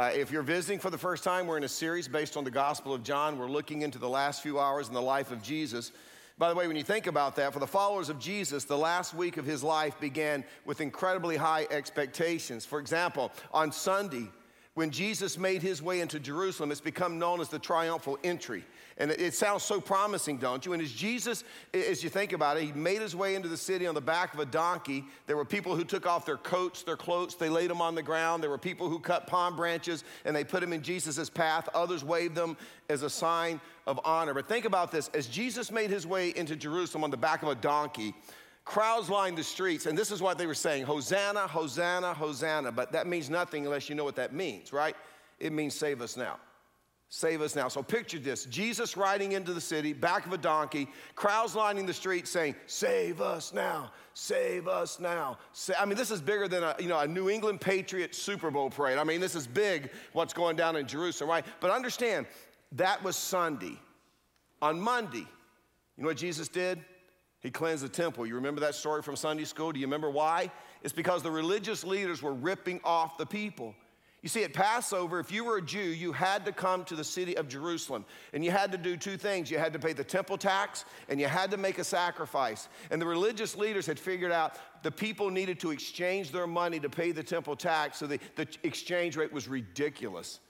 Uh, if you're visiting for the first time, we're in a series based on the Gospel of John. We're looking into the last few hours in the life of Jesus. By the way, when you think about that, for the followers of Jesus, the last week of his life began with incredibly high expectations. For example, on Sunday, when Jesus made his way into Jerusalem, it's become known as the triumphal entry. And it sounds so promising, don't you? And as Jesus, as you think about it, he made his way into the city on the back of a donkey. There were people who took off their coats, their cloaks, they laid them on the ground. There were people who cut palm branches and they put them in Jesus' path. Others waved them as a sign of honor. But think about this as Jesus made his way into Jerusalem on the back of a donkey, crowds lined the streets, and this is what they were saying Hosanna, Hosanna, Hosanna. But that means nothing unless you know what that means, right? It means save us now. Save us now. So picture this Jesus riding into the city, back of a donkey, crowds lining the streets saying, Save us now, save us now. I mean, this is bigger than a, you know, a New England Patriot Super Bowl parade. I mean, this is big what's going down in Jerusalem, right? But understand, that was Sunday. On Monday, you know what Jesus did? He cleansed the temple. You remember that story from Sunday school? Do you remember why? It's because the religious leaders were ripping off the people. You see, at Passover, if you were a Jew, you had to come to the city of Jerusalem. And you had to do two things. You had to pay the temple tax, and you had to make a sacrifice. And the religious leaders had figured out the people needed to exchange their money to pay the temple tax, so the, the exchange rate was ridiculous.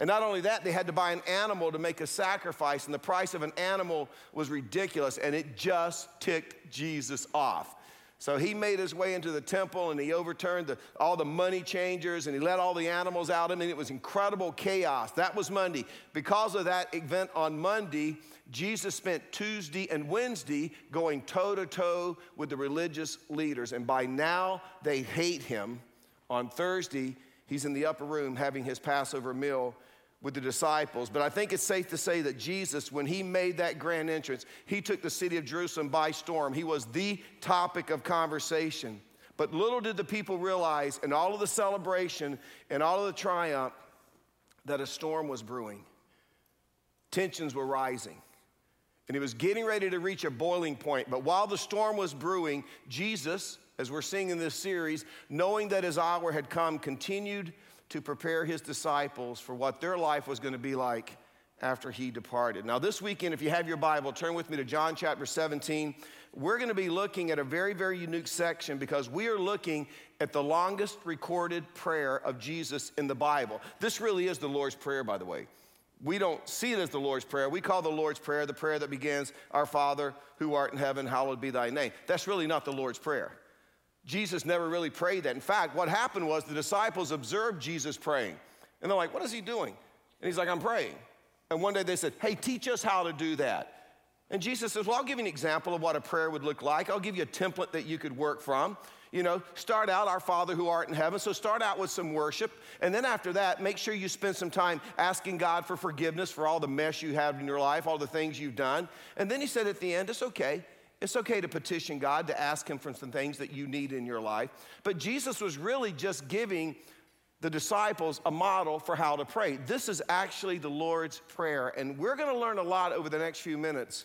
And not only that, they had to buy an animal to make a sacrifice, and the price of an animal was ridiculous, and it just ticked Jesus off. So he made his way into the temple and he overturned the, all the money changers and he let all the animals out. I mean, it was incredible chaos. That was Monday. Because of that event on Monday, Jesus spent Tuesday and Wednesday going toe to toe with the religious leaders. And by now, they hate him. On Thursday, he's in the upper room having his Passover meal with the disciples. But I think it's safe to say that Jesus, when he made that grand entrance, he took the city of Jerusalem by storm. He was the topic of conversation. But little did the people realize, in all of the celebration and all of the triumph, that a storm was brewing. Tensions were rising. And it was getting ready to reach a boiling point. But while the storm was brewing, Jesus, as we're seeing in this series, knowing that his hour had come, continued to prepare his disciples for what their life was going to be like after he departed. Now, this weekend, if you have your Bible, turn with me to John chapter 17. We're going to be looking at a very, very unique section because we are looking at the longest recorded prayer of Jesus in the Bible. This really is the Lord's Prayer, by the way. We don't see it as the Lord's Prayer. We call the Lord's Prayer the prayer that begins, Our Father who art in heaven, hallowed be thy name. That's really not the Lord's Prayer. Jesus never really prayed that. In fact, what happened was the disciples observed Jesus praying. And they're like, What is he doing? And he's like, I'm praying. And one day they said, Hey, teach us how to do that. And Jesus says, Well, I'll give you an example of what a prayer would look like. I'll give you a template that you could work from. You know, start out, Our Father who art in heaven. So start out with some worship. And then after that, make sure you spend some time asking God for forgiveness for all the mess you have in your life, all the things you've done. And then he said at the end, It's okay. It's okay to petition God, to ask Him for some things that you need in your life. But Jesus was really just giving the disciples a model for how to pray. This is actually the Lord's Prayer. And we're going to learn a lot over the next few minutes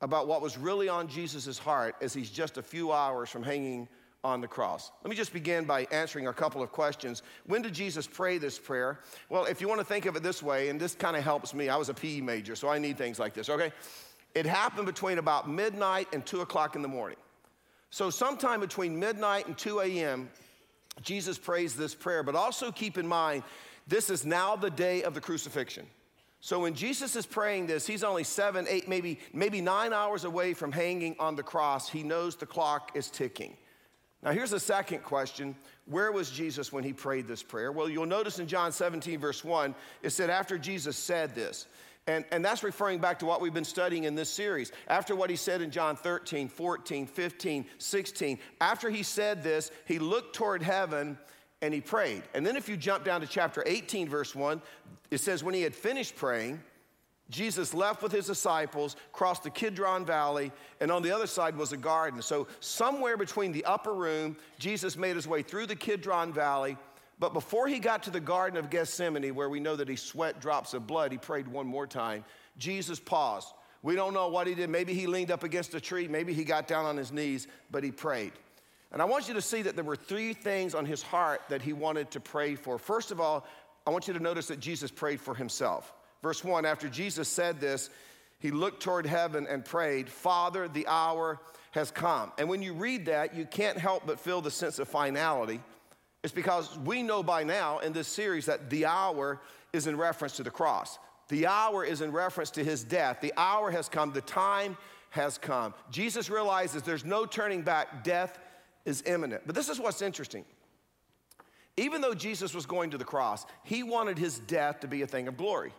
about what was really on Jesus' heart as he's just a few hours from hanging on the cross. Let me just begin by answering a couple of questions. When did Jesus pray this prayer? Well, if you want to think of it this way, and this kind of helps me, I was a PE major, so I need things like this, okay? It happened between about midnight and 2 o'clock in the morning. So, sometime between midnight and 2 a.m., Jesus prays this prayer, but also keep in mind, this is now the day of the crucifixion. So when Jesus is praying this, he's only seven, eight, maybe, maybe nine hours away from hanging on the cross. He knows the clock is ticking. Now, here's a second question Where was Jesus when he prayed this prayer? Well, you'll notice in John 17, verse 1, it said, After Jesus said this, and, and that's referring back to what we've been studying in this series. After what he said in John 13, 14, 15, 16, after he said this, he looked toward heaven and he prayed. And then if you jump down to chapter 18, verse 1, it says, When he had finished praying, Jesus left with his disciples, crossed the Kidron Valley, and on the other side was a garden. So, somewhere between the upper room, Jesus made his way through the Kidron Valley but before he got to the Garden of Gethsemane, where we know that he sweat drops of blood, he prayed one more time. Jesus paused. We don't know what he did. Maybe he leaned up against a tree. Maybe he got down on his knees, but he prayed. And I want you to see that there were three things on his heart that he wanted to pray for. First of all, I want you to notice that Jesus prayed for himself. Verse 1 After Jesus said this, he looked toward heaven and prayed, Father, the hour has come. And when you read that, you can't help but feel the sense of finality. It's because we know by now in this series that the hour is in reference to the cross. The hour is in reference to his death. The hour has come, the time has come. Jesus realizes there's no turning back, death is imminent. But this is what's interesting. Even though Jesus was going to the cross, he wanted his death to be a thing of glory.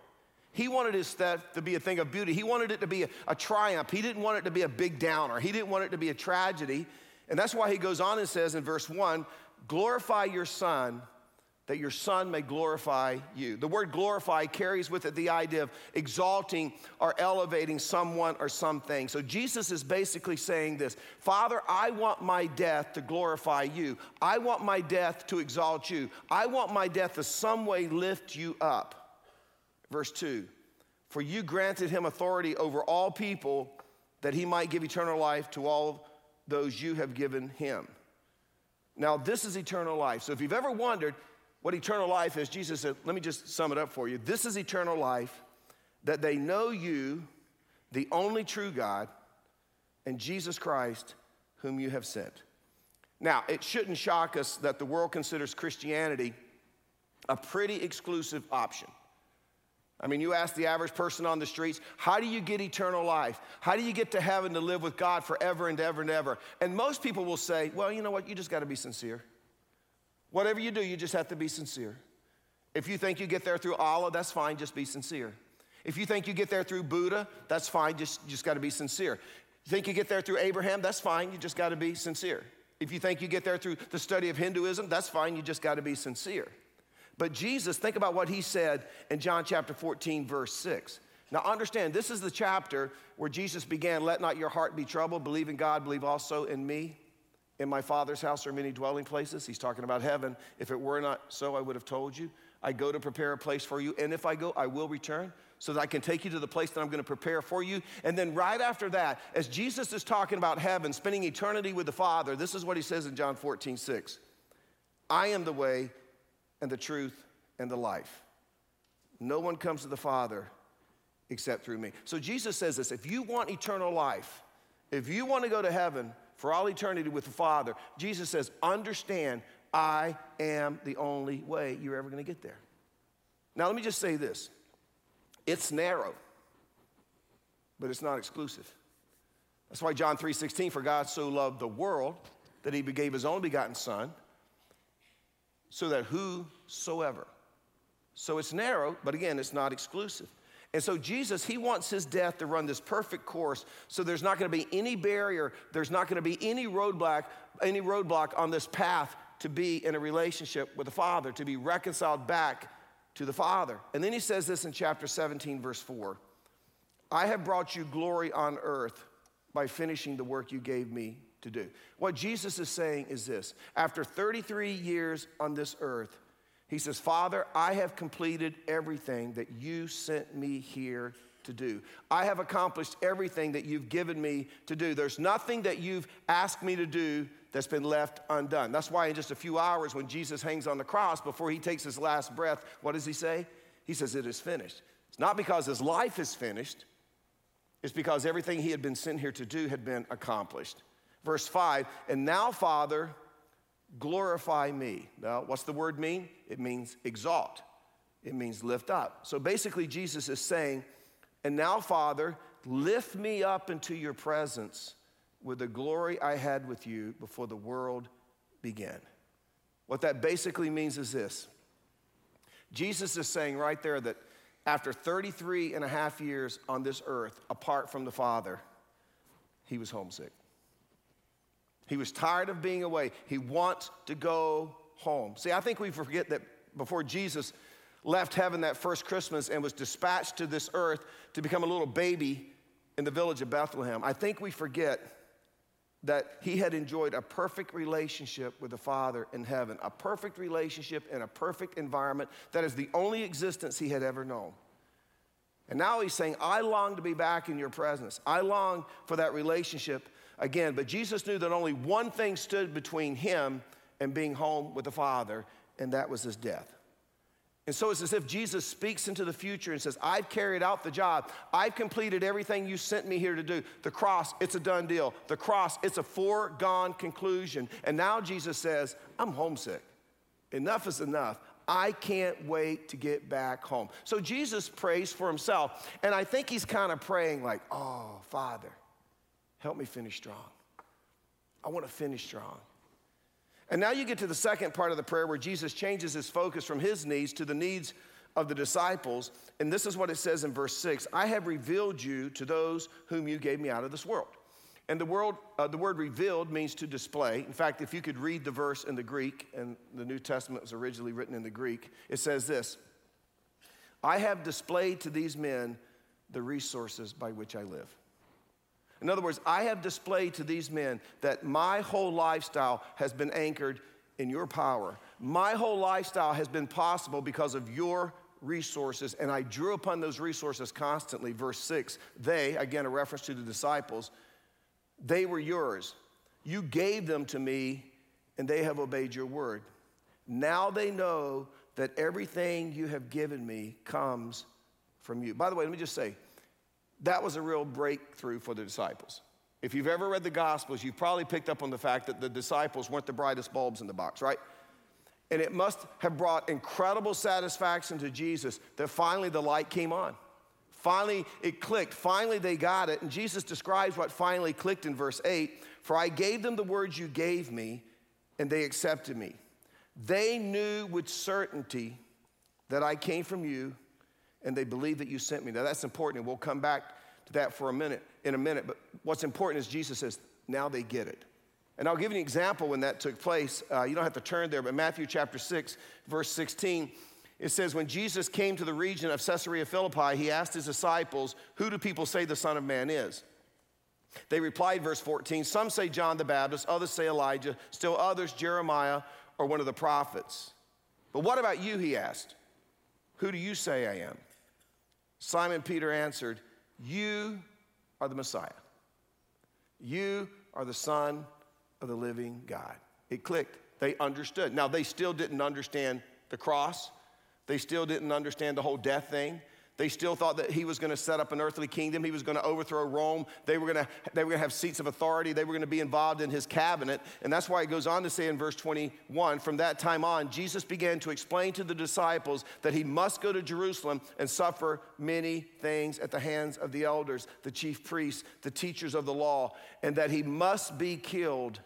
He wanted his death to be a thing of beauty. He wanted it to be a, a, triumph. He didn't want it to be a big downer. He didn't want it to be a tragedy. And that's why he goes on and says in verse 1 glorify your son that your son may glorify you. The word glorify carries with it the idea of exalting or elevating someone or something. So Jesus is basically saying this Father, I want my death to glorify you. I want my death to exalt you. I want my death to some way lift you up. Verse 2 For you granted him authority over all people that he might give eternal life to all those you have given him. Now, this is eternal life. So if you've ever wondered, what eternal life is, Jesus said, let me just sum it up for you. This is eternal life that they know you, the only true God, and Jesus Christ, whom you have sent. Now, it shouldn't shock us that the world considers Christianity a pretty exclusive option. I mean, you ask the average person on the streets, how do you get eternal life? How do you get to heaven to live with God forever and ever and ever? And most people will say, well, you know what? You just got to be sincere. Whatever you do, you just have to be sincere. If you think you get there through Allah, that's fine, just be sincere. If you think you get there through Buddha, that's fine, just, just got to be sincere. You think you get there through Abraham, that's fine, you just got to be sincere. If you think you get there through the study of Hinduism, that's fine, you just got to be sincere. But Jesus, think about what he said in John chapter 14, verse 6. Now, understand, this is the chapter where Jesus began, Let not your heart be troubled, believe in God, believe also in me. In my Father's house are many dwelling places. He's talking about heaven. If it were not so, I would have told you. I go to prepare a place for you, and if I go, I will return so that I can take you to the place that I'm going to prepare for you. And then right after that, as Jesus is talking about heaven, spending eternity with the Father, this is what he says in John 14, 6. I am the way and the truth and the life. No one comes to the Father except through me. So Jesus says this if you want eternal life, if you want to go to heaven, for all eternity with the Father, Jesus says, Understand, I am the only way you're ever going to get there. Now, let me just say this it's narrow, but it's not exclusive. That's why John 3:16, for God so loved the world that he gave his only begotten Son, so that whosoever. So it's narrow, but again, it's not exclusive. And so Jesus, he wants his death to run this perfect course so there's not going to be any barrier, there's not going to be any roadblock, any roadblock on this path to be in a relationship with the Father, to be reconciled back to the Father. And then he says this in chapter 17 verse 4. I have brought you glory on earth by finishing the work you gave me to do. What Jesus is saying is this. After 33 years on this earth, he says, Father, I have completed everything that you sent me here to do. I have accomplished everything that you've given me to do. There's nothing that you've asked me to do that's been left undone. That's why, in just a few hours, when Jesus hangs on the cross, before he takes his last breath, what does he say? He says, It is finished. It's not because his life is finished, it's because everything he had been sent here to do had been accomplished. Verse 5 And now, Father, glorify me. Now, what's the word mean? It means exalt, it means lift up. So basically, Jesus is saying, And now, Father, lift me up into your presence with the glory I had with you before the world began. What that basically means is this Jesus is saying right there that after 33 and a half years on this earth, apart from the Father, he was homesick. He was tired of being away. He wants to go home. See, I think we forget that before Jesus left heaven that first Christmas and was dispatched to this earth to become a little baby in the village of Bethlehem, I think we forget that he had enjoyed a perfect relationship with the Father in heaven, a perfect relationship in a perfect environment that is the only existence he had ever known. And now he's saying, I long to be back in your presence. I long for that relationship again. But Jesus knew that only one thing stood between him and being home with the Father, and that was his death. And so it's as if Jesus speaks into the future and says, I've carried out the job. I've completed everything you sent me here to do. The cross, it's a done deal. The cross, it's a foregone conclusion. And now Jesus says, I'm homesick. Enough is enough. I can't wait to get back home. So Jesus prays for himself. And I think he's kind of praying like, oh, Father, help me finish strong. I want to finish strong. And now you get to the second part of the prayer where Jesus changes his focus from his needs to the needs of the disciples. And this is what it says in verse 6 I have revealed you to those whom you gave me out of this world. And the, world, uh, the word revealed means to display. In fact, if you could read the verse in the Greek, and the New Testament was originally written in the Greek, it says this I have displayed to these men the resources by which I live. In other words, I have displayed to these men that my whole lifestyle has been anchored in your power. My whole lifestyle has been possible because of your resources, and I drew upon those resources constantly. Verse 6 they, again, a reference to the disciples, they were yours. You gave them to me, and they have obeyed your word. Now they know that everything you have given me comes from you. By the way, let me just say, that was a real breakthrough for the disciples. If you've ever read the Gospels, you've probably picked up on the fact that the disciples weren't the brightest bulbs in the box, right? And it must have brought incredible satisfaction to Jesus that finally the light came on. Finally, it clicked. Finally, they got it. And Jesus describes what finally clicked in verse 8 For I gave them the words you gave me, and they accepted me. They knew with certainty that I came from you and they believe that you sent me. Now that's important, and we'll come back to that for a minute in a minute. But what's important is Jesus says, now they get it. And I'll give you an example when that took place. Uh, you don't have to turn there, but Matthew chapter 6, verse 16, it says, When Jesus came to the region of Caesarea Philippi, he asked his disciples, Who do people say the Son of Man is? They replied, verse 14, Some say John the Baptist, others say Elijah, still others Jeremiah or one of the prophets. But what about you? He asked. Who do you say I am? Simon Peter answered, You are the Messiah. You are the Son of the living God. It clicked. They understood. Now, they still didn't understand the cross, they still didn't understand the whole death thing. They still thought that he was going to set up an earthly kingdom. He was going to overthrow Rome. They were going to, they were going to have seats of authority. They were going to be involved in his cabinet. And that's why it goes on to say in verse 21 from that time on, Jesus began to explain to the disciples that he must go to Jerusalem and suffer many things at the hands of the elders, the chief priests, the teachers of the law, and that he must be killed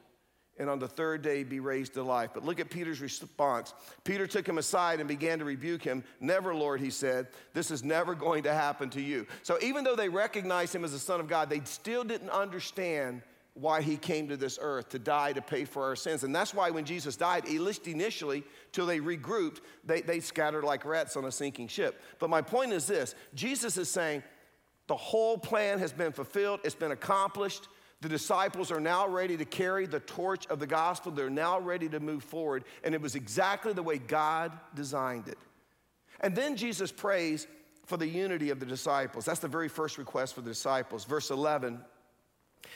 and on the third day be raised to life. But look at Peter's response. Peter took him aside and began to rebuke him. Never, Lord, he said, this is never going to happen to you. So even though they recognized him as the Son of God, they still didn't understand why he came to this earth to die to pay for our sins. And that's why when Jesus died, at least initially, till they regrouped, they, they scattered like rats on a sinking ship. But my point is this Jesus is saying, the whole plan has been fulfilled, it's been accomplished. The disciples are now ready to carry the torch of the gospel. They're now ready to move forward. And it was exactly the way God designed it. And then Jesus prays for the unity of the disciples. That's the very first request for the disciples. Verse 11,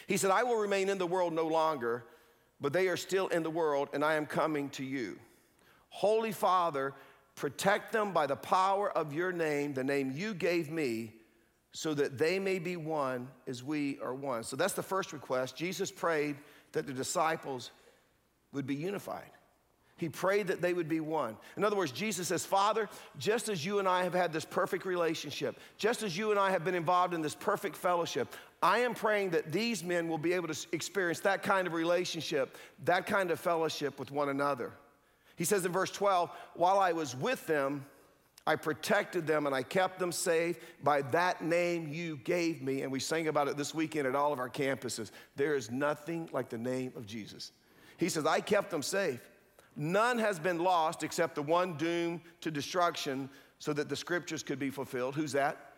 he said, I will remain in the world no longer, but they are still in the world, and I am coming to you. Holy Father, protect them by the power of your name, the name you gave me so that they may be one as we are one. So that's the first request. Jesus prayed that the disciples would be unified. He prayed that they would be one. In other words, Jesus says, Father, just as you and I have had this perfect relationship, just as you and I have been involved in this perfect fellowship, I am praying that these men will be able to experience that kind of relationship, that kind of fellowship with one another. He says in verse 12, while I was with them, I protected them and I kept them safe by that name you gave me. And we sang about it this weekend at all of our campuses. There is nothing like the name of Jesus. He says, I kept them safe. None has been lost except the one doomed to destruction so that the scriptures could be fulfilled. Who's that?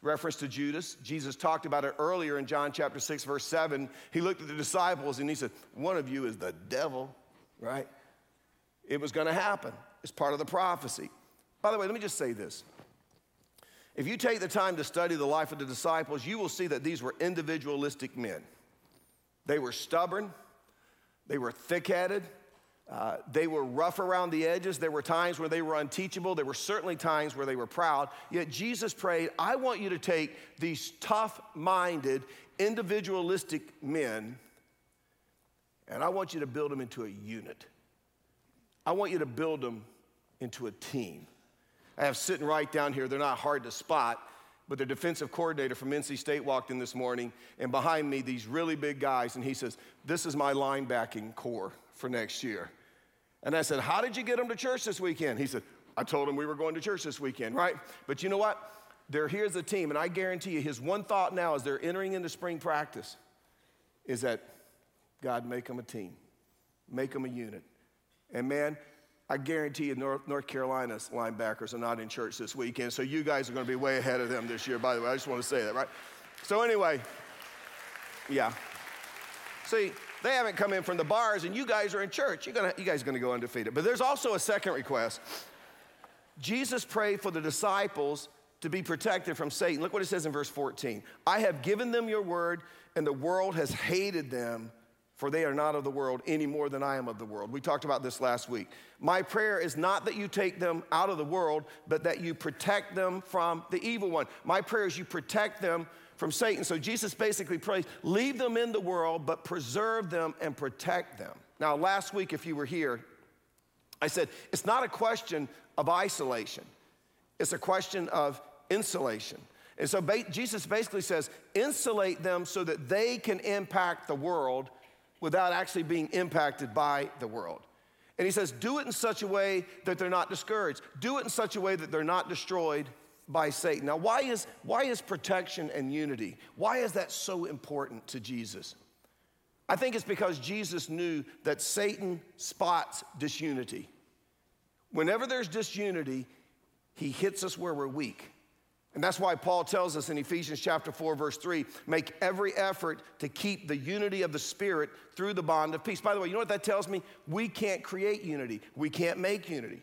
Reference to Judas. Jesus talked about it earlier in John chapter 6, verse 7. He looked at the disciples and he said, One of you is the devil, right? It was going to happen. It's part of the prophecy. By the way, let me just say this. If you take the time to study the life of the disciples, you will see that these were individualistic men. They were stubborn, they were thick headed, Uh, they were rough around the edges. There were times where they were unteachable. There were certainly times where they were proud. Yet Jesus prayed, I want you to take these tough minded, individualistic men, and I want you to build them into a unit. I want you to build them into a team. I have sitting right down here, they're not hard to spot, but the defensive coordinator from NC State walked in this morning, and behind me, these really big guys, and he says, This is my linebacking corps for next year. And I said, How did you get them to church this weekend? He said, I told him we were going to church this weekend, right? But you know what? They're here as a team, and I guarantee you, his one thought now as they're entering into spring practice is that God, make them a team, make them a unit. And man, I guarantee you, North, North Carolina's linebackers are not in church this weekend, so you guys are going to be way ahead of them this year, by the way. I just want to say that, right? So, anyway, yeah. See, they haven't come in from the bars, and you guys are in church. You're gonna, you guys are going to go undefeated. But there's also a second request. Jesus prayed for the disciples to be protected from Satan. Look what it says in verse 14 I have given them your word, and the world has hated them for they are not of the world any more than I am of the world. We talked about this last week. My prayer is not that you take them out of the world, but that you protect them from the evil one. My prayer is you protect them from Satan. So Jesus basically prays, leave them in the world, but preserve them and protect them. Now, last week, if you were here, I said it's not a question of isolation, it's a question of insulation. And so ba- Jesus basically says, insulate them so that they can impact the world without actually being impacted by the world. And he says, do it in such a way that they're not discouraged. Do it in such a way that they're not destroyed by Satan. Now, why is, why is protection and unity? Why is that so important to Jesus? I think it's because Jesus knew that Satan spots disunity. Whenever there's disunity, he hits us where we're weak. And that's why Paul tells us in Ephesians chapter 4 verse 3, make every effort to keep the unity of the spirit through the bond of peace. By the way, you know what that tells me? We can't create unity. We can't make unity.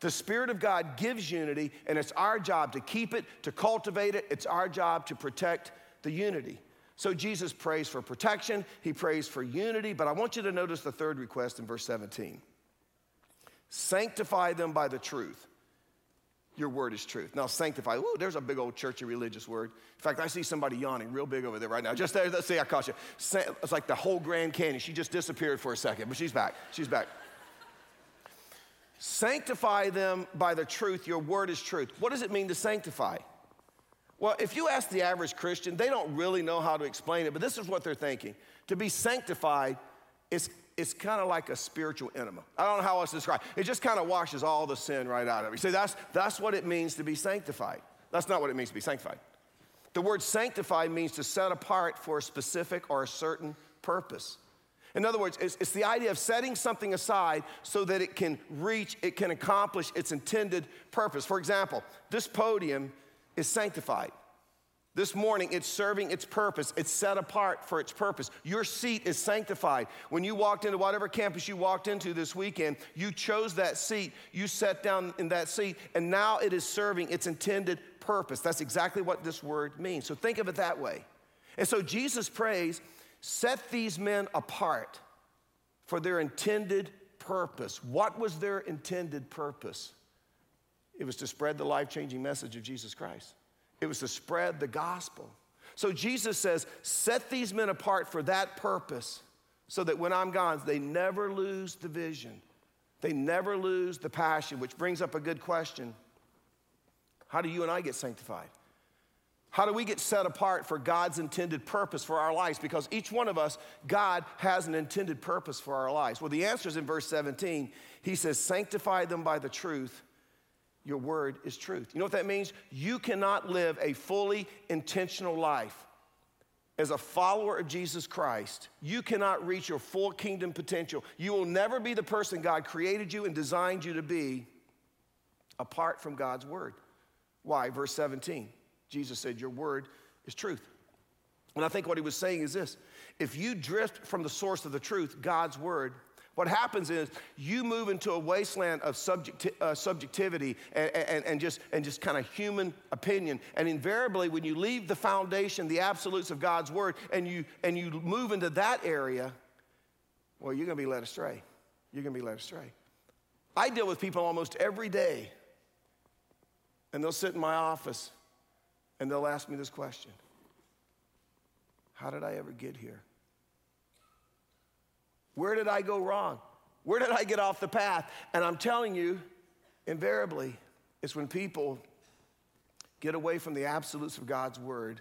The spirit of God gives unity and it's our job to keep it, to cultivate it. It's our job to protect the unity. So Jesus prays for protection, he prays for unity, but I want you to notice the third request in verse 17. Sanctify them by the truth. Your word is truth. Now, sanctify. Ooh, there's a big old churchy religious word. In fact, I see somebody yawning real big over there right now. Just there, let's see, I caught you. It's like the whole Grand Canyon. She just disappeared for a second, but she's back. She's back. Sanctify them by the truth. Your word is truth. What does it mean to sanctify? Well, if you ask the average Christian, they don't really know how to explain it, but this is what they're thinking. To be sanctified is it's kind of like a spiritual enema. I don't know how else to describe it. It just kind of washes all the sin right out of. You see, that's, that's what it means to be sanctified. That's not what it means to be sanctified. The word sanctified means to set apart for a specific or a certain purpose. In other words, it's, it's, the idea of setting something aside so that it can reach, it can accomplish its intended purpose. For example, this podium is sanctified. This morning, it's serving its purpose. It's set apart for its purpose. Your seat is sanctified. When you walked into whatever campus you walked into this weekend, you chose that seat, you sat down in that seat, and now it is serving its intended purpose. That's exactly what this word means. So think of it that way. And so Jesus prays, set these men apart for their intended purpose. What was their intended purpose? It was to spread the life changing message of Jesus Christ. It was to spread the gospel. So Jesus says, set these men apart for that purpose so that when I'm gone, they never lose the vision. They never lose the passion, which brings up a good question. How do you and I get sanctified? How do we get set apart for God's intended purpose for our lives? Because each one of us, God has an intended purpose for our lives. Well, the answer is in verse 17. He says, Sanctify them by the truth your word is truth. You know what that means? You cannot live a fully intentional life as a follower of Jesus Christ. You cannot reach your full kingdom potential. You will never be the person God created you and designed you to be apart from God's word. Why? Verse 17. Jesus said, Your word is truth. And I think what he was saying is this if you drift from the source of the truth, God's word, what happens is you move into a wasteland of subjecti- uh, subjectivity and, and, and, just, and just kind of human opinion. And invariably, when you leave the foundation, the absolutes of God's word, and you, and you move into that area, well, you're going to be led astray. you're going to be led astray. I deal with people almost every day, and they'll sit in my office and they'll ask me this question How did I ever get here? Where did I go wrong? Where did I get off the path? And I'm telling you, invariably, it's when people get away from the absolutes of God's word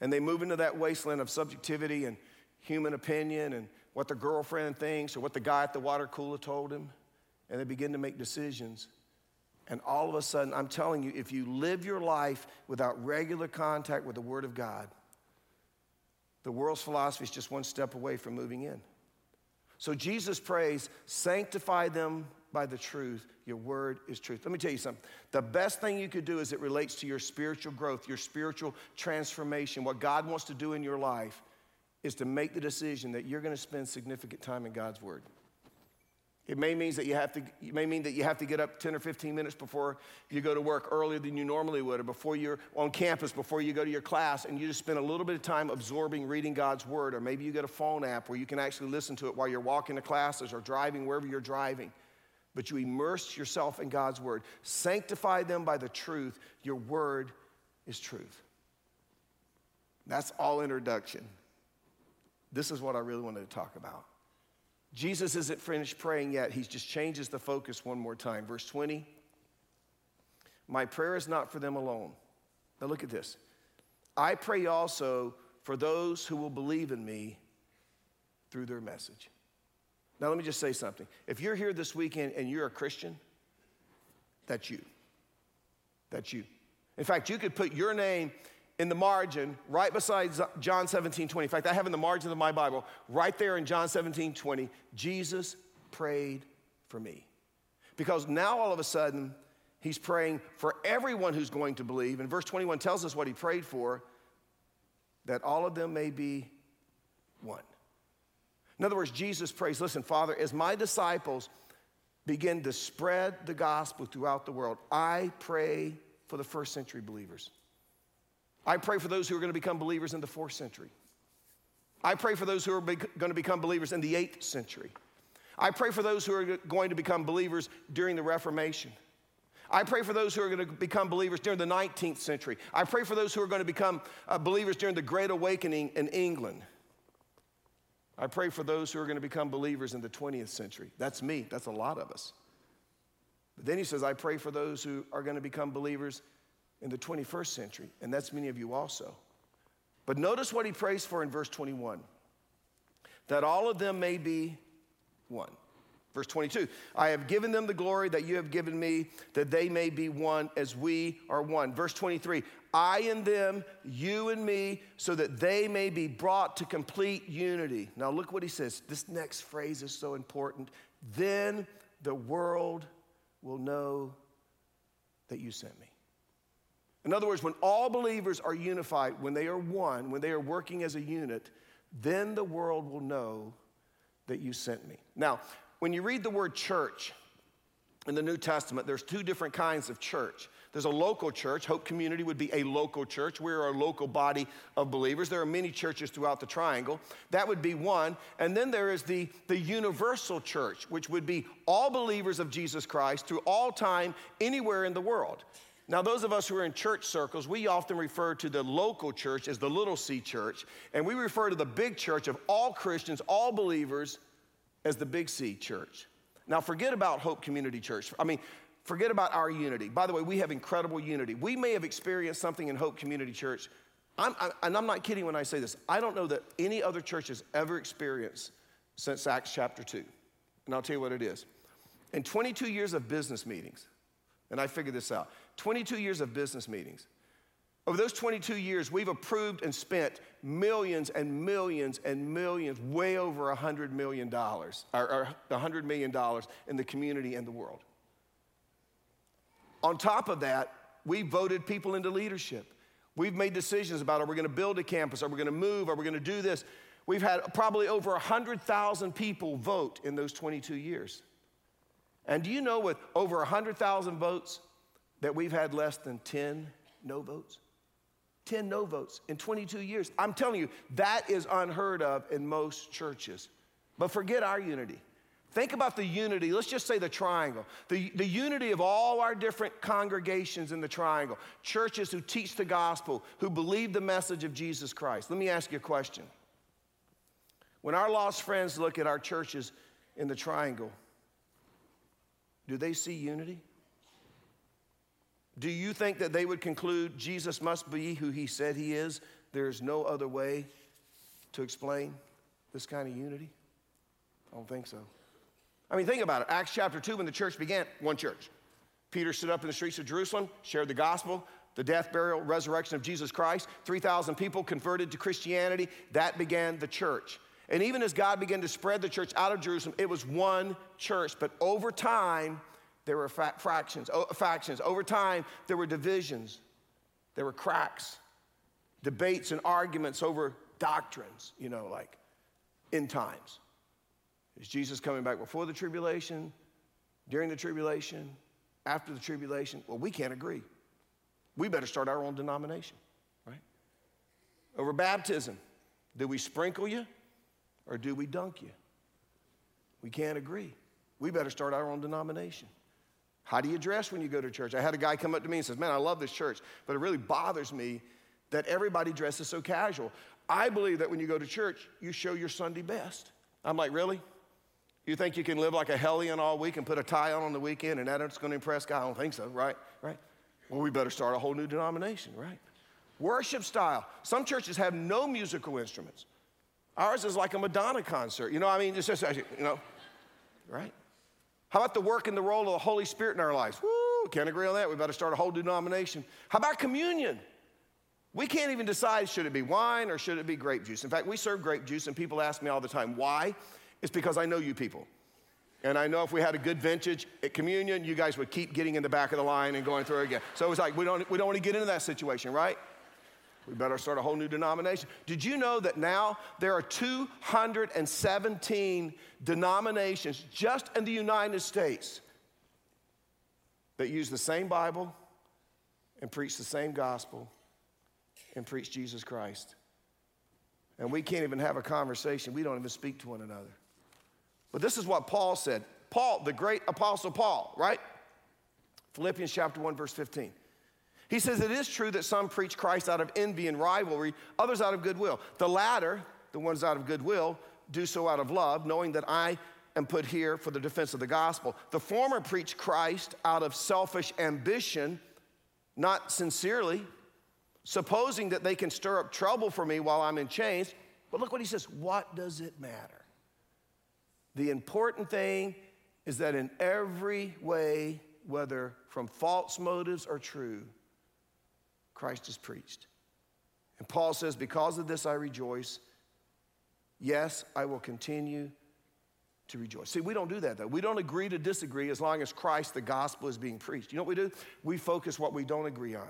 and they move into that wasteland of subjectivity and human opinion and what their girlfriend thinks or what the guy at the water cooler told him, and they begin to make decisions. And all of a sudden, I'm telling you, if you live your life without regular contact with the Word of God, the world's philosophy is just one step away from moving in. So Jesus prays, sanctify them by the truth. Your word is truth. Let me tell you something. The best thing you could do as it relates to your spiritual growth, your spiritual transformation, what God wants to do in your life, is to make the decision that you're going to spend significant time in God's Word. It may, means that you have to, it may mean that you have to get up 10 or 15 minutes before you go to work earlier than you normally would, or before you're on campus, before you go to your class, and you just spend a little bit of time absorbing reading God's Word. Or maybe you get a phone app where you can actually listen to it while you're walking to classes or driving wherever you're driving. But you immerse yourself in God's Word. Sanctify them by the truth. Your Word is truth. That's all introduction. This is what I really wanted to talk about. Jesus isn't finished praying yet. He just changes the focus one more time. Verse 20 My prayer is not for them alone. Now look at this. I pray also for those who will believe in me through their message. Now, let me just say something. If you're here this weekend and you're a Christian, that's you. That's you. In fact, you could put your name in the margin, right beside John 17, 20. In fact, I have in the margin of my Bible, right there in John 17, 20, Jesus prayed for me. Because now all of a sudden, he's praying for everyone who's going to believe. And verse 21 tells us what he prayed for that all of them may be one. In other words, Jesus prays, listen, Father, as my disciples begin to spread the gospel throughout the world, I pray for the first century believers. I pray for those who are going to become believers in the fourth century. I pray for those who are be- going to become believers in the eighth century. I pray for those who are going to become believers during the Reformation. I pray for those who are going to become believers during the 19th century. I pray for those who are going to become uh, believers during the Great Awakening in England. I pray for those who are going to become believers in the 20th century. That's me, that's a lot of us. But then he says, I pray for those who are going to become believers in the 21st century, and that's many of you also. But notice what he prays for in verse 21 that all of them may be one. Verse 22 I have given them the glory that you have given me, that they may be one as we are one. Verse 23 I and them, you and me, so that they may be brought to complete unity. Now, look what he says. This next phrase is so important. Then the world will know that you sent me. In other words, when all believers are unified, when they are one, when they are working as a unit, then the world will know that you sent me. Now, when you read the word church in the New Testament, there's two different kinds of church. There's a local church. Hope Community would be a local church. We're a local body of believers. There are many churches throughout the triangle. That would be one. And then there is the, the universal church, which would be all believers of Jesus Christ through all time, anywhere in the world. Now, those of us who are in church circles, we often refer to the local church as the little c church, and we refer to the big church of all Christians, all believers, as the big C church. Now, forget about Hope Community Church. I mean, forget about our unity. By the way, we have incredible unity. We may have experienced something in Hope Community Church, I'm, I, and I'm not kidding when I say this. I don't know that any other church has ever experienced since Acts chapter 2. And I'll tell you what it is. In 22 years of business meetings, and I figured this out 22 years of business meetings. Over those 22 years, we've approved and spent millions and millions and millions, way over $100 million, or, or $100 million in the community and the world. On top of that, we voted people into leadership. We've made decisions about are we going to build a campus? Are we going to move? Are we going to do this? We've had probably over 100,000 people vote in those 22 years. And do you know with over 100,000 votes that we've had less than 10 no votes? 10 no votes in 22 years. I'm telling you, that is unheard of in most churches. But forget our unity. Think about the unity, let's just say the triangle, the, the unity of all our different congregations in the triangle, churches who teach the gospel, who believe the message of Jesus Christ. Let me ask you a question. When our lost friends look at our churches in the triangle, do they see unity? Do you think that they would conclude Jesus must be who he said he is? There's no other way to explain this kind of unity? I don't think so. I mean, think about it. Acts chapter 2, when the church began, one church. Peter stood up in the streets of Jerusalem, shared the gospel, the death, burial, resurrection of Jesus Christ. 3,000 people converted to Christianity. That began the church. And even as God began to spread the church out of Jerusalem, it was one church. But over time, there were fractions, factions. Over time, there were divisions, there were cracks, debates and arguments over doctrines, you know, like end times. Is Jesus coming back before the tribulation, during the tribulation, after the tribulation? Well, we can't agree. We better start our own denomination, right? Over baptism, do we sprinkle you or do we dunk you? We can't agree. We better start our own denomination. How do you dress when you go to church? I had a guy come up to me and says, Man, I love this church, but it really bothers me that everybody dresses so casual. I believe that when you go to church, you show your Sunday best. I'm like, Really? You think you can live like a hellion all week and put a tie on on the weekend and that's going to impress God? I don't think so, right? Right? Well, we better start a whole new denomination, right? Worship style. Some churches have no musical instruments. Ours is like a Madonna concert. You know, I mean, it's just, you know, right? How about the work and the role of the Holy Spirit in our lives? Woo, can't agree on that. We better start a whole denomination. How about communion? We can't even decide should it be wine or should it be grape juice. In fact, we serve grape juice, and people ask me all the time, why? It's because I know you people. And I know if we had a good vintage at communion, you guys would keep getting in the back of the line and going through again. So it's like, we don't, we don't want to get into that situation, right? We better start a whole new denomination. Did you know that now there are 217 denominations just in the United States that use the same Bible and preach the same gospel and preach Jesus Christ? And we can't even have a conversation. We don't even speak to one another. But this is what Paul said. Paul, the great apostle Paul, right? Philippians chapter 1, verse 15. He says, It is true that some preach Christ out of envy and rivalry, others out of goodwill. The latter, the ones out of goodwill, do so out of love, knowing that I am put here for the defense of the gospel. The former preach Christ out of selfish ambition, not sincerely, supposing that they can stir up trouble for me while I'm in chains. But look what he says what does it matter? The important thing is that in every way, whether from false motives or true, Christ is preached. And Paul says, Because of this I rejoice. Yes, I will continue to rejoice. See, we don't do that though. We don't agree to disagree as long as Christ, the gospel, is being preached. You know what we do? We focus what we don't agree on.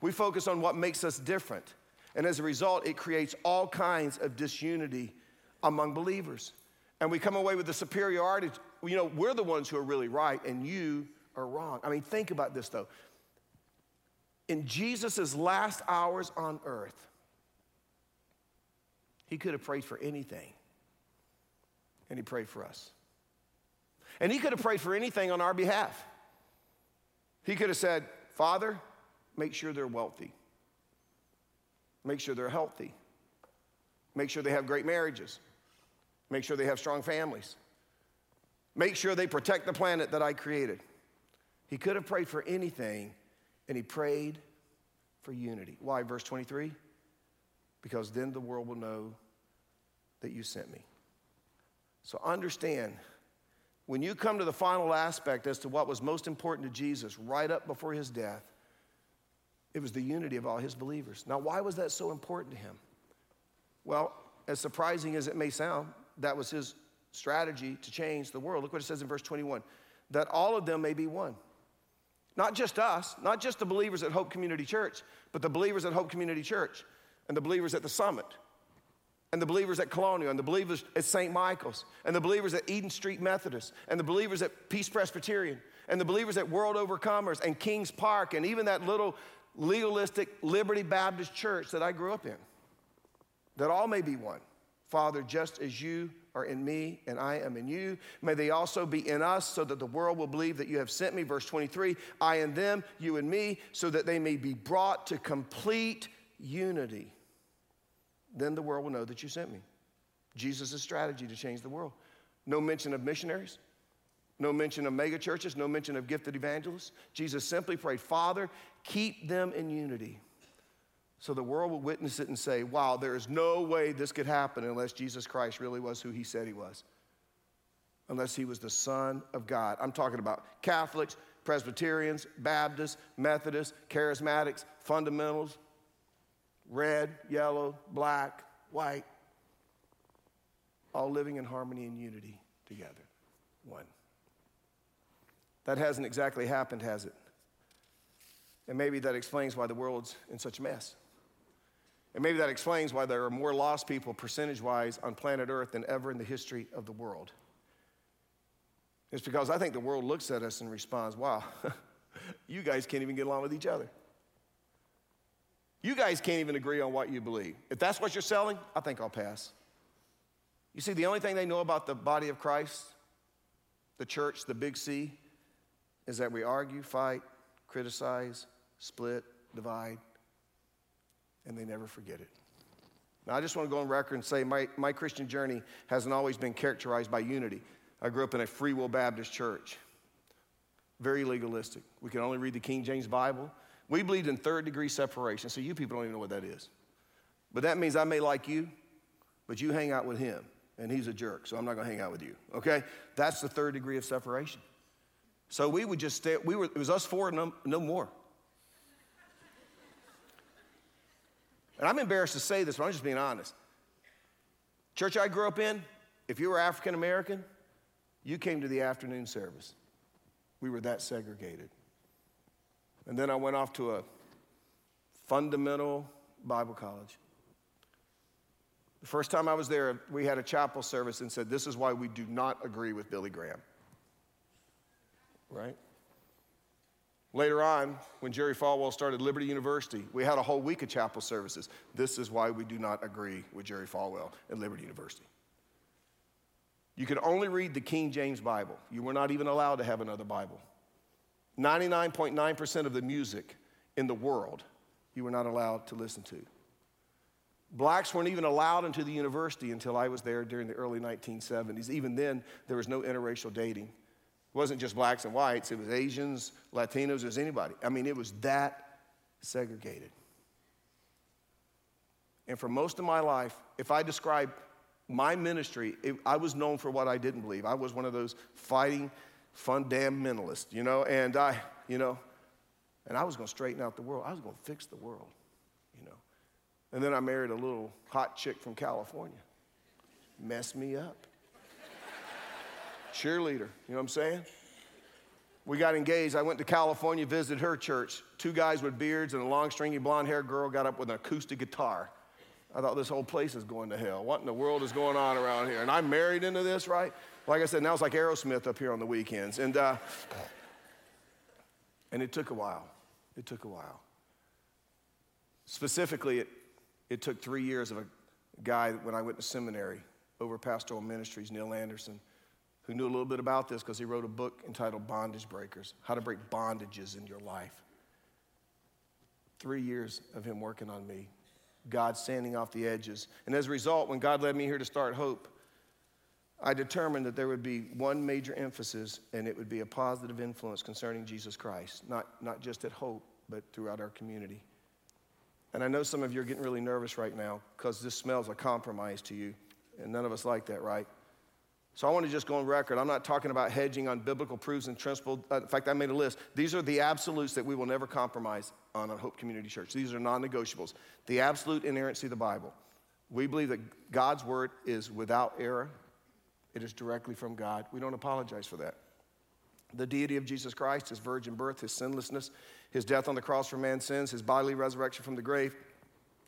We focus on what makes us different. And as a result, it creates all kinds of disunity among believers. And we come away with the superiority. You know, we're the ones who are really right and you are wrong. I mean, think about this though in Jesus' last hours on earth, he could have prayed for anything. And he prayed for us. And he could have prayed for anything on our behalf. He could have said, Father, make sure they're wealthy, make sure they're healthy, make sure they have great marriages, make sure they have strong families, make sure they protect the planet that I created. He could have prayed for anything and he prayed for unity. Why? Verse 23 because then the world will know that you sent me. So understand, when you come to the final aspect as to what was most important to Jesus right up before his death, it was the unity of all his believers. Now, why was that so important to him? Well, as surprising as it may sound, that was his strategy to change the world. Look what it says in verse 21 that all of them may be one. Not just us, not just the believers at Hope Community Church, but the believers at Hope Community Church and the believers at the Summit and the believers at Colonial and the believers at St. Michael's and the believers at Edenton Street Methodist and the believers at Peace Presbyterian and the believers at World Overcomers and Kings Park and even that little legalistic Liberty Baptist church that I grew up in. That all may be one. Father, just as you are in me and I am in you. May they also be in us so that the world will believe that you have sent me. Verse 23 I and them, you and me, so that they may be brought to complete unity. Then the world will know that you sent me. Jesus' strategy to change the world. No mention of missionaries, no mention of mega churches, no mention of gifted evangelists. Jesus simply prayed, Father, keep them in unity. So the world will witness it and say, wow, there is no way this could happen unless Jesus Christ really was who he said he was. Unless he was the Son of God. I'm talking about Catholics, Presbyterians, Baptists, Methodists, Charismatics, Fundamentals, red, yellow, black, white, all living in harmony and unity together. One. That hasn't exactly happened, has it? And maybe that explains why the world's in such a mess. And maybe that explains why there are more lost people, percentage wise, on planet Earth than ever in the history of the world. It's because I think the world looks at us and responds, wow, you guys can't even get along with each other. You guys can't even agree on what you believe. If that's what you're selling, I think I'll pass. You see, the only thing they know about the body of Christ, the church, the big C, is that we argue, fight, criticize, split, divide, and they never forget it. Now, I just want to go on record and say my, my Christian journey hasn't always been characterized by unity. I grew up in a Free Will Baptist church, very legalistic. We can only read the King James Bible. We believed in third degree separation, so you people don't even know what that is. But that means I may like you, but you hang out with him, and he's a jerk, so I'm not going to hang out with you, okay? That's the third degree of separation. So we would just stay, we were, it was us four, no, no more. And I'm embarrassed to say this, but I'm just being honest. Church I grew up in, if you were African American, you came to the afternoon service. We were that segregated. And then I went off to a fundamental Bible college. The first time I was there, we had a chapel service and said, This is why we do not agree with Billy Graham right? Later on, when Jerry Falwell started Liberty University, we had a whole week of chapel services. This is why we do not agree with Jerry Falwell at Liberty University. You could only read the King James Bible. You were not even allowed to have another Bible. 99.9% of the music in the world you were not allowed to listen to. Blacks weren't even allowed into the university until I was there during the early 1970s. Even then, there was no interracial dating. It wasn't just blacks and whites, it was Asians, Latinos, it was anybody. I mean, it was that segregated. And for most of my life, if I describe my ministry, it, I was known for what I didn't believe. I was one of those fighting fundamentalists, you know, and I, you know, and I was going to straighten out the world. I was going to fix the world, you know. And then I married a little hot chick from California. Messed me up cheerleader. You know what I'm saying? We got engaged. I went to California, visited her church. Two guys with beards and a long, stringy blonde haired girl got up with an acoustic guitar. I thought this whole place is going to hell. What in the world is going on around here? And I'm married into this, right? Like I said, now it's like Aerosmith up here on the weekends. And, uh, and it took a while. It took a while. Specifically, it, it took three years of a guy when I went to seminary over pastoral ministries, Neil Anderson who knew a little bit about this because he wrote a book entitled Bondage Breakers How to Break Bondages in Your Life. Three years of him working on me, God sanding off the edges. And as a result, when God led me here to start Hope, I determined that there would be one major emphasis, and it would be a positive influence concerning Jesus Christ, not, not just at Hope, but throughout our community. And I know some of you are getting really nervous right now because this smells like compromise to you, and none of us like that, right? So I want to just go on record. I'm not talking about hedging on biblical proofs and principles. Uh, in fact, I made a list. These are the absolutes that we will never compromise on at Hope Community Church. These are non negotiables. The absolute inerrancy of the Bible. We believe that God's word is without error, it is directly from God. We don't apologize for that. The deity of Jesus Christ, his virgin birth, his sinlessness, his death on the cross for man's sins, his bodily resurrection from the grave,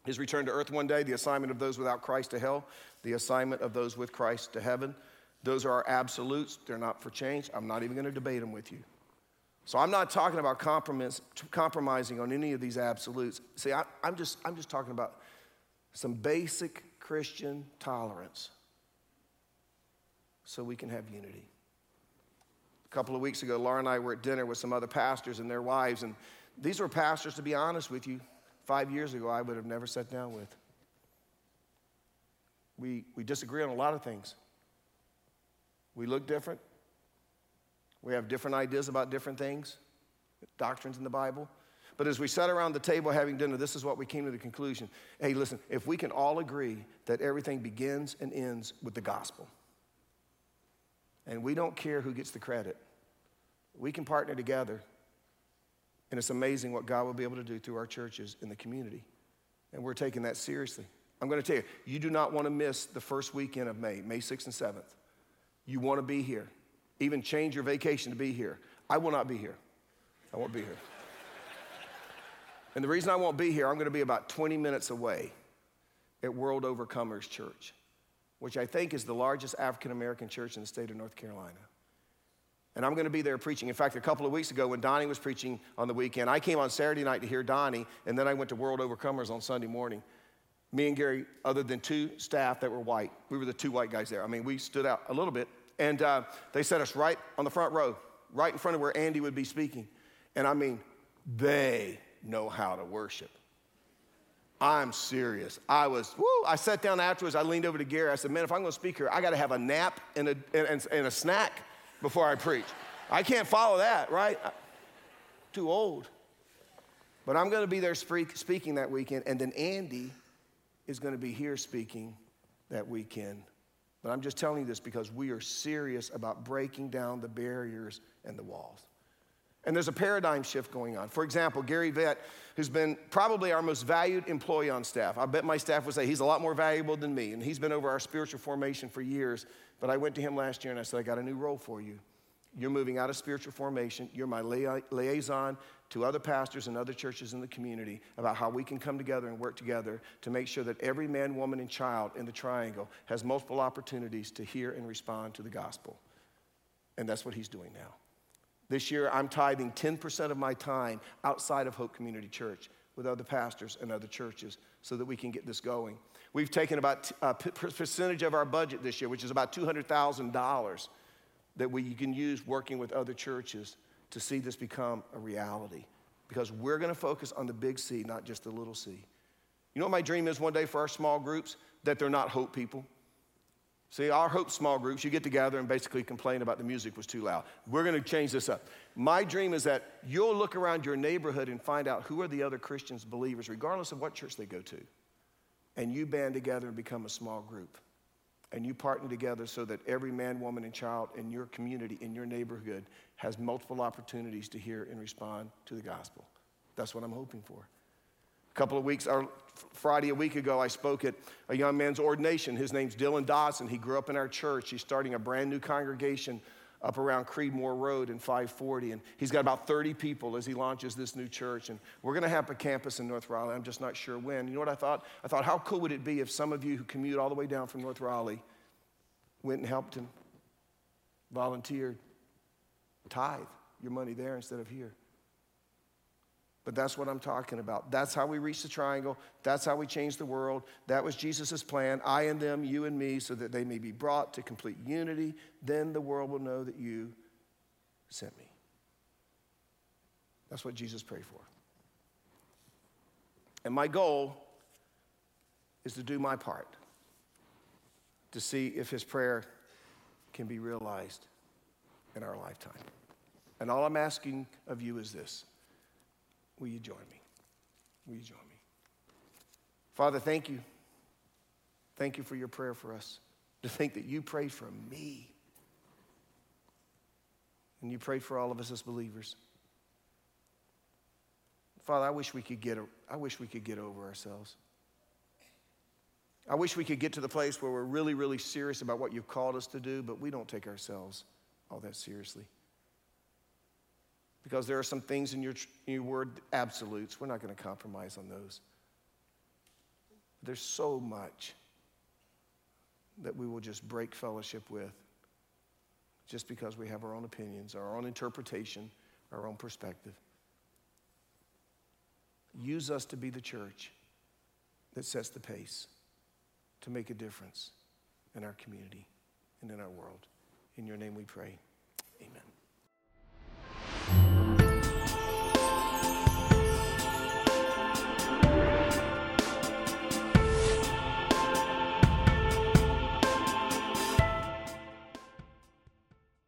his return to earth one day, the assignment of those without Christ to hell, the assignment of those with Christ to heaven. Those are our absolutes. They're not for change. I'm not even going to debate them with you. So I'm not talking about compromising on any of these absolutes. See, I, am just, I'm just talking about some basic Christian tolerance. so we can have unity. A couple of weeks ago, Laura and I were at dinner with some other pastors and their wives, and these were pastors, to be honest with you, five years ago I would have never sat down with. We, we disagree on a lot of things. We look different. We have different ideas about different things, doctrines in the Bible. But as we sat around the table having dinner, this is what we came to the conclusion. Hey, listen, if we can all agree that everything begins and ends with the gospel, and we don't care who gets the credit, we can partner together. And it's amazing what God will be able to do through our churches in the community. And we're taking that seriously. I'm going to tell you, you do not want to miss the first weekend of May, May 6th and 7th. You want to be here. Even change your vacation to be here. I will not be here. I won't be here. And the reason I won't be here, I'm going to be about 20 minutes away at World Overcomers Church, which I think is the largest African American church in the state of North Carolina. And I'm going to be there preaching. In fact, a couple of weeks ago when Donnie was preaching on the weekend, I came on Saturday night to hear Donnie, and then I went to World Overcomers on Sunday morning. Me and Gary, other than two staff that were white, we were the two white guys there. I mean, we stood out a little bit. And uh, they set us right on the front row, right in front of where Andy would be speaking. And I mean, they know how to worship. I'm serious. I was, woo, I sat down afterwards. I leaned over to Gary. I said, man, if I'm going to speak here, I got to have a nap and a, and, and a snack before I preach. I can't follow that, right? I'm too old. But I'm going to be there speaking that weekend, and then Andy is going to be here speaking that weekend. But I'm just telling you this because we are serious about breaking down the barriers and the walls. And there's a paradigm shift going on. For example, Gary Vett, who's been probably our most valued employee on staff. I bet my staff would say he's a lot more valuable than me, and he's been over our spiritual formation for years. But I went to him last year and I said, I got a new role for you. You're moving out of spiritual formation. You're my liaison to other pastors and other churches in the community about how we can come together and work together to make sure that every man, woman, and child in the triangle has multiple opportunities to hear and respond to the gospel. And that's what he's doing now. This year, I'm tithing 10% of my time outside of Hope Community Church with other pastors and other churches so that we can get this going. We've taken about uh, a percentage of our budget this year, which is about $200,000, that we can use working with other churches to see this become a reality. Because we're going to focus on the big C, not just the little c. You know what my dream is one day for our small groups? That they're not hope people. See, our Hope small groups, you get together and basically complain about the music was too loud. We're going to change this up. My dream is that you'll look around your neighborhood and find out who are the other Christians, believers, regardless of what church they go to. And you band together and become a small group. And you partner together so that every man, woman, and child in your community, in your neighborhood, has multiple opportunities to hear and respond to the gospel. That's what I'm hoping for A couple of weeks, or Friday a week ago, I spoke at a young man's ordination. His name's Dylan Dodson. He grew up in our church. He's starting a brand new congregation up around Creedmoor Road in 540. And he's got about 30 people as he launches this new church. And we're going to have a campus in North Raleigh. I'm just not sure when. You know what I thought? I thought, how cool would it be if some of you who commute all the way down from North Raleigh went and helped him, volunteered, tithe your money there instead of here? But that's what I'm talking about. That's how we reach the triangle. That's how we change the world. That was Jesus' plan I and them, you and me, so that they may be brought to complete unity. Then the world will know that you sent me. That's what Jesus prayed for. And my goal is to do my part to see if his prayer can be realized in our lifetime. And all I'm asking of you is this Will you join me? Will you join me? Father, thank you. Thank you for your prayer for us. To think that you prayed for me. And you prayed for all of us as believers. Father, I wish we could get, I wish we could get over ourselves. I wish we could get to the place where we're really, really serious about what you've called us to do, but we don't take ourselves all that seriously because there are some things in your, in your word, absolutes. We're not going to compromise on those. There's so much that we will just break fellowship with just because we have our own opinions, our own interpretation, our own perspective. Use us to be the church that sets the pace to make a difference in our community and in our world. In your name we pray. Amen.